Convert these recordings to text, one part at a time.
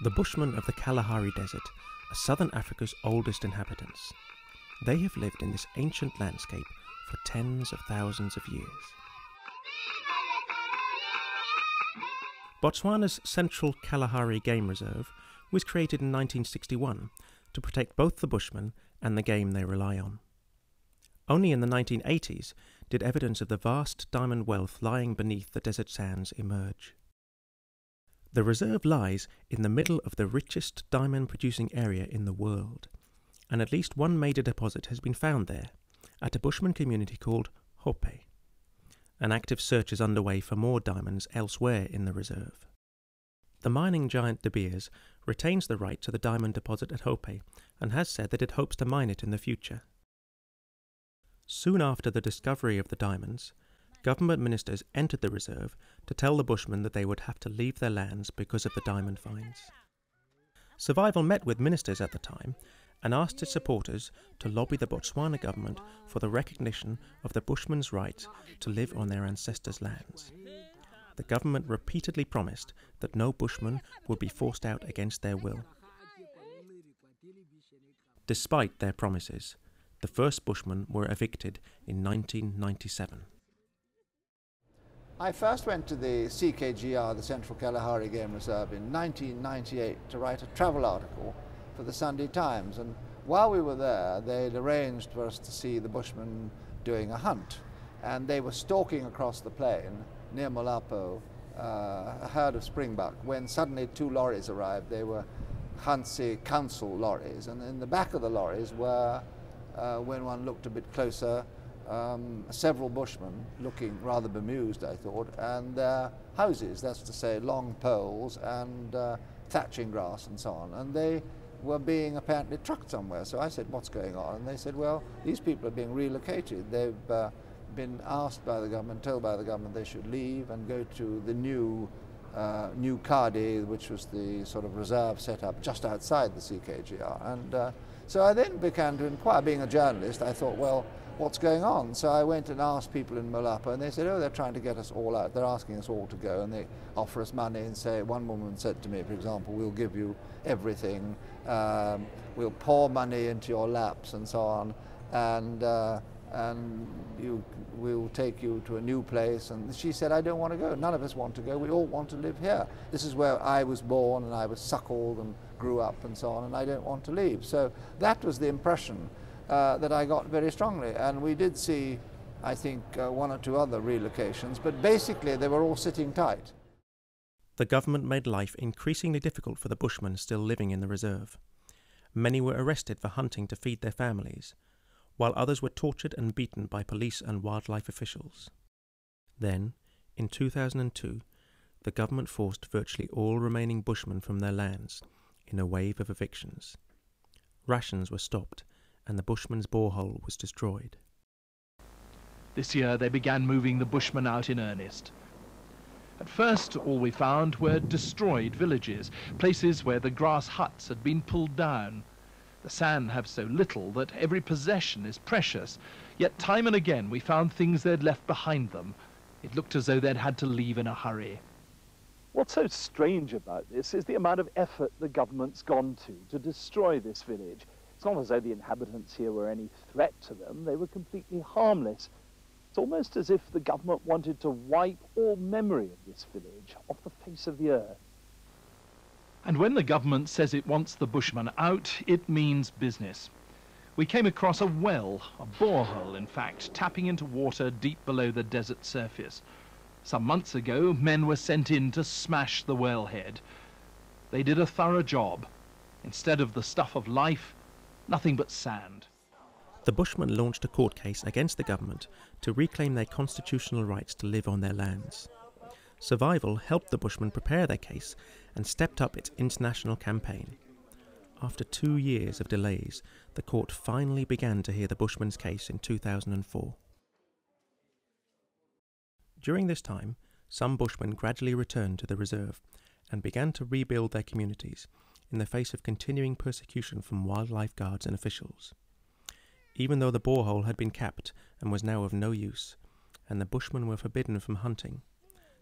The Bushmen of the Kalahari Desert are southern Africa's oldest inhabitants. They have lived in this ancient landscape for tens of thousands of years. Botswana's Central Kalahari Game Reserve was created in 1961 to protect both the Bushmen and the game they rely on. Only in the 1980s did evidence of the vast diamond wealth lying beneath the desert sands emerge. The reserve lies in the middle of the richest diamond producing area in the world, and at least one major deposit has been found there, at a bushman community called Hope. An active search is underway for more diamonds elsewhere in the reserve. The mining giant De Beers retains the right to the diamond deposit at Hope and has said that it hopes to mine it in the future. Soon after the discovery of the diamonds, government ministers entered the reserve to tell the Bushmen that they would have to leave their lands because of the diamond finds. Survival met with ministers at the time and asked its supporters to lobby the Botswana government for the recognition of the Bushmen's right to live on their ancestors' lands. The government repeatedly promised that no Bushman would be forced out against their will. Despite their promises, the first Bushmen were evicted in 1997. I first went to the CKGR, the Central Kalahari Game Reserve, in 1998 to write a travel article for the Sunday Times. And while we were there, they'd arranged for us to see the Bushmen doing a hunt. And they were stalking across the plain near Molapo, uh, a herd of springbuck, when suddenly two lorries arrived. They were Ghanzi Council lorries. And in the back of the lorries were, uh, when one looked a bit closer, um, several bushmen looking rather bemused, I thought, and their houses, that's to say, long poles and uh, thatching grass and so on. And they were being apparently trucked somewhere. So I said, What's going on? And they said, Well, these people are being relocated. They've uh, been asked by the government, told by the government they should leave and go to the new. Uh, new Xade, which was the sort of reserve set up just outside the CKGR. And uh, so I then began to inquire. Being a journalist, I thought, well, what's going on. So I went and asked people in Molapo, and they said, oh, they're trying to get us all out. They're asking us all to go, and they offer us money and say, one woman said to me, for example, we'll give you everything. Um, we'll pour money into your laps and so on. And, uh, and you, we'll take you to a new place. And she said, I don't want to go. None of us want to go. We all want to live here. This is where I was born and I was suckled and grew up and so on, and I don't want to leave. So that was the impression uh, that I got very strongly. And we did see, I think, uh, one or two other relocations, but basically they were all sitting tight. The government made life increasingly difficult for the Bushmen still living in the reserve. Many were arrested for hunting to feed their families, while others were tortured and beaten by police and wildlife officials. Then, in 2002, the government forced virtually all remaining Bushmen from their lands in a wave of evictions. Rations were stopped and the Bushman's borehole was destroyed. This year they began moving the Bushmen out in earnest. At first, all we found were destroyed villages, places where the grass huts had been pulled down. The San have so little that every possession is precious, yet time and again we found things they'd left behind them. It looked as though they'd had to leave in a hurry. What's so strange about this is the amount of effort the government's gone to to destroy this village. It's not as though the inhabitants here were any threat to them. They were completely harmless. It's almost as if the government wanted to wipe all memory of this village off the face of the earth. And when the government says it wants the Bushmen out, it means business. We came across a well, a borehole in fact, tapping into water deep below the desert surface. Some months ago, men were sent in to smash the wellhead. They did a thorough job. Instead of the stuff of life, nothing but sand. The Bushmen launched a court case against the government to reclaim their constitutional rights to live on their lands. Survival helped the Bushmen prepare their case and stepped up its international campaign. After two years of delays, the court finally began to hear the Bushmen's case in 2004. During this time, some Bushmen gradually returned to the reserve and began to rebuild their communities in the face of continuing persecution from wildlife guards and officials. Even though the borehole had been capped and was now of no use, and the Bushmen were forbidden from hunting,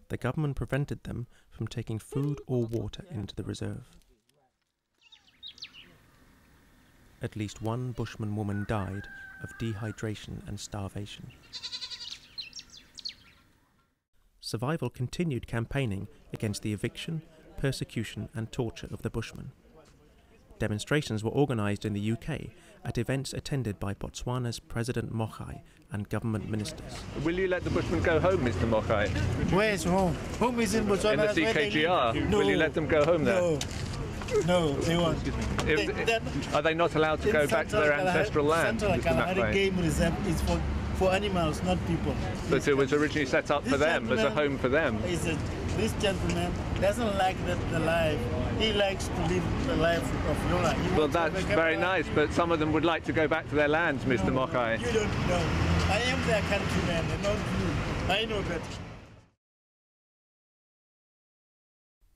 the government prevented them from taking food or water into the reserve. At least one Bushman woman died of dehydration and starvation. Survival continued campaigning against the eviction, persecution, and torture of the Bushmen. Demonstrations were organised in the UK at events attended by Botswana's President Mogae and government ministers. Will you let the Bushmen go home, Mr. Mogae? Where's home? Home is in Botswana. In the that's where they CKGR? live. Will you let them go home there? No. No, they won't. If- They- they're- they not allowed to go back to their ancestral land, Central Kalahari Game Reserve is for, for animals, not people. But it was originally set up for them, as a home for them. Is a, this gentleman doesn't like the, the life. He likes to live the life of Yola. He Well, that's very nice, but some of them would like to go back to their lands, Mr. Mogae. You don't know. I am their countryman, and not you. I know that.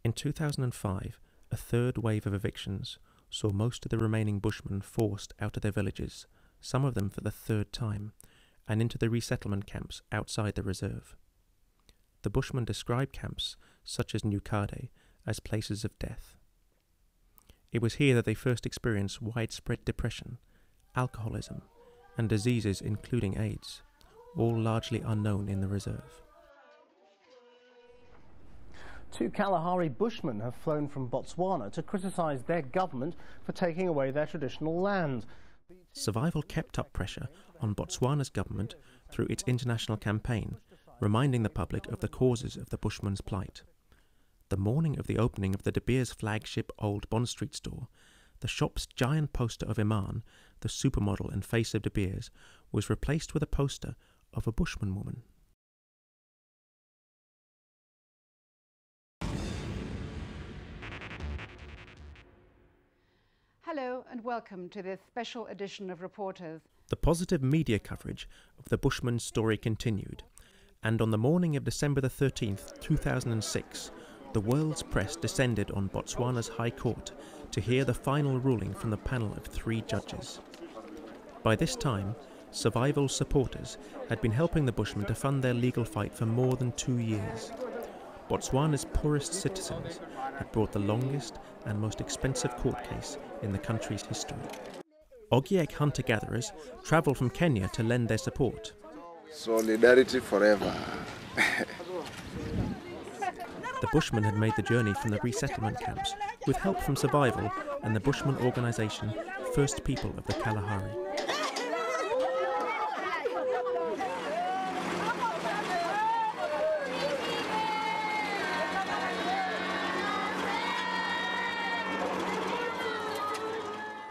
In 2005, a third wave of evictions saw most of the remaining Bushmen forced out of their villages, some of them for the third time, and into the resettlement camps outside the reserve. The Bushmen described camps, such as New Xade, as places of death. It was here that they first experienced widespread depression, alcoholism, and diseases including AIDS, all largely unknown in the reserve. Two Kalahari bushmen have flown from Botswana to criticise their government for taking away their traditional land. Survival kept up pressure on Botswana's government through its international campaign, reminding the public of the causes of the Bushman's plight. The morning of the opening of the De Beers flagship Old Bond Street store, the shop's giant poster of Iman, the supermodel and face of De Beers, was replaced with a poster of a Bushman woman. And welcome to this special edition of Reporters. The positive media coverage of the Bushman's story continued, and on the morning of December the 13th, 2006, the world's press descended on Botswana's High Court to hear the final ruling from the panel of three judges. By this time, survival supporters had been helping the Bushmen to fund their legal fight for more than two years. Botswana's poorest citizens had brought the longest and most expensive court case in the country's history. Ogiek hunter gatherers travelled from Kenya to lend their support. Solidarity forever. The Bushmen had made the journey from the resettlement camps with help from Survival and the Bushman organisation First People of the Kalahari.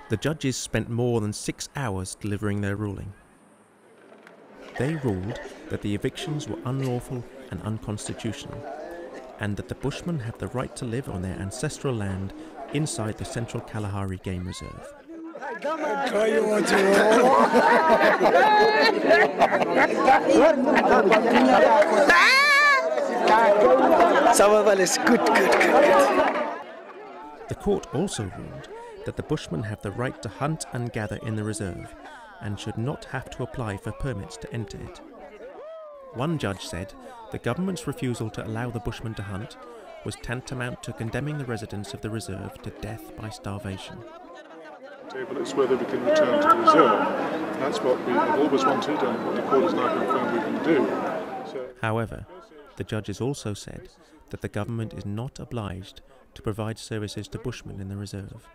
The judges spent more than six hours delivering their ruling. They ruled that the evictions were unlawful and unconstitutional, and that the Bushmen have the right to live on their ancestral land inside the Central Kalahari Game Reserve. Survival is good, good, good, good. The court also ruled that the Bushmen have the right to hunt and gather in the reserve and should not have to apply for permits to enter it. One judge said the government's refusal to allow the Bushmen to hunt was tantamount to condemning the residents of the reserve to death by starvation. table, it's whether we can return to the reserve. That's what we have always wanted and what the court has now confirmed we can do. So However, the judges also said that the government is not obliged to provide services to Bushmen in the reserve.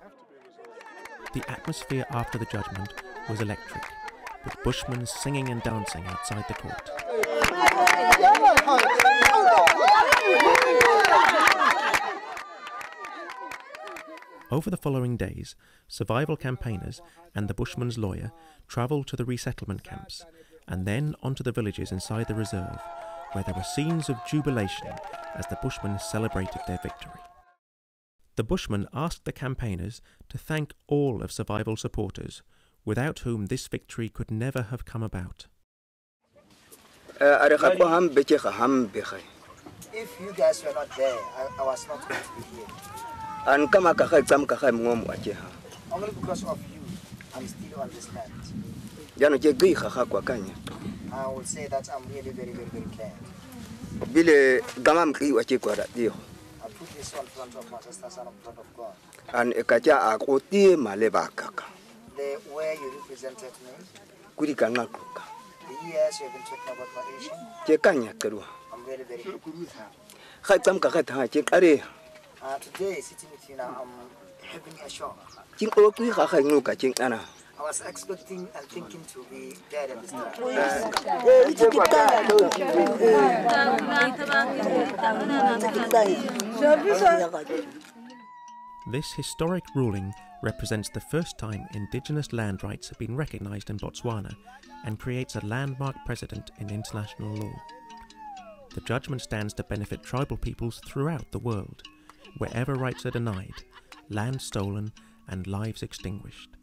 The atmosphere after the judgment was electric, with Bushmen singing and dancing outside the court. Over the following days, survival campaigners and the Bushman's lawyer travelled to the resettlement camps and then onto the villages inside the reserve, where there were scenes of jubilation as the Bushmen celebrated their victory. The Bushmen asked the campaigners to thank all of survival supporters, without whom this victory could never have come about. Uh, If you guys were not there, I, I was not going to be here. An kama ka tsam ka ngom wa ha. Only because of you, I'm still on this land. Jano je gui kha kwa kanya. I will say that I'm really very, very, very glad. This on front of my son of of God. An ekaja a ko ti male ba ka ka. the where you represented me, kuri the years you have been talking about Malaysia. ke ka nyakelwa I'm very, very happy. ga tsam ka ga tha ke qare Uh, today, sitting with you now, I'm having a shock. o tui ga I was expecting and thinking to be dead at this time. This historic ruling represents the first time indigenous land rights have been recognised in Botswana and creates a landmark precedent in international law. The judgment stands to benefit tribal peoples throughout the world, wherever rights are denied, land stolen, and lives extinguished.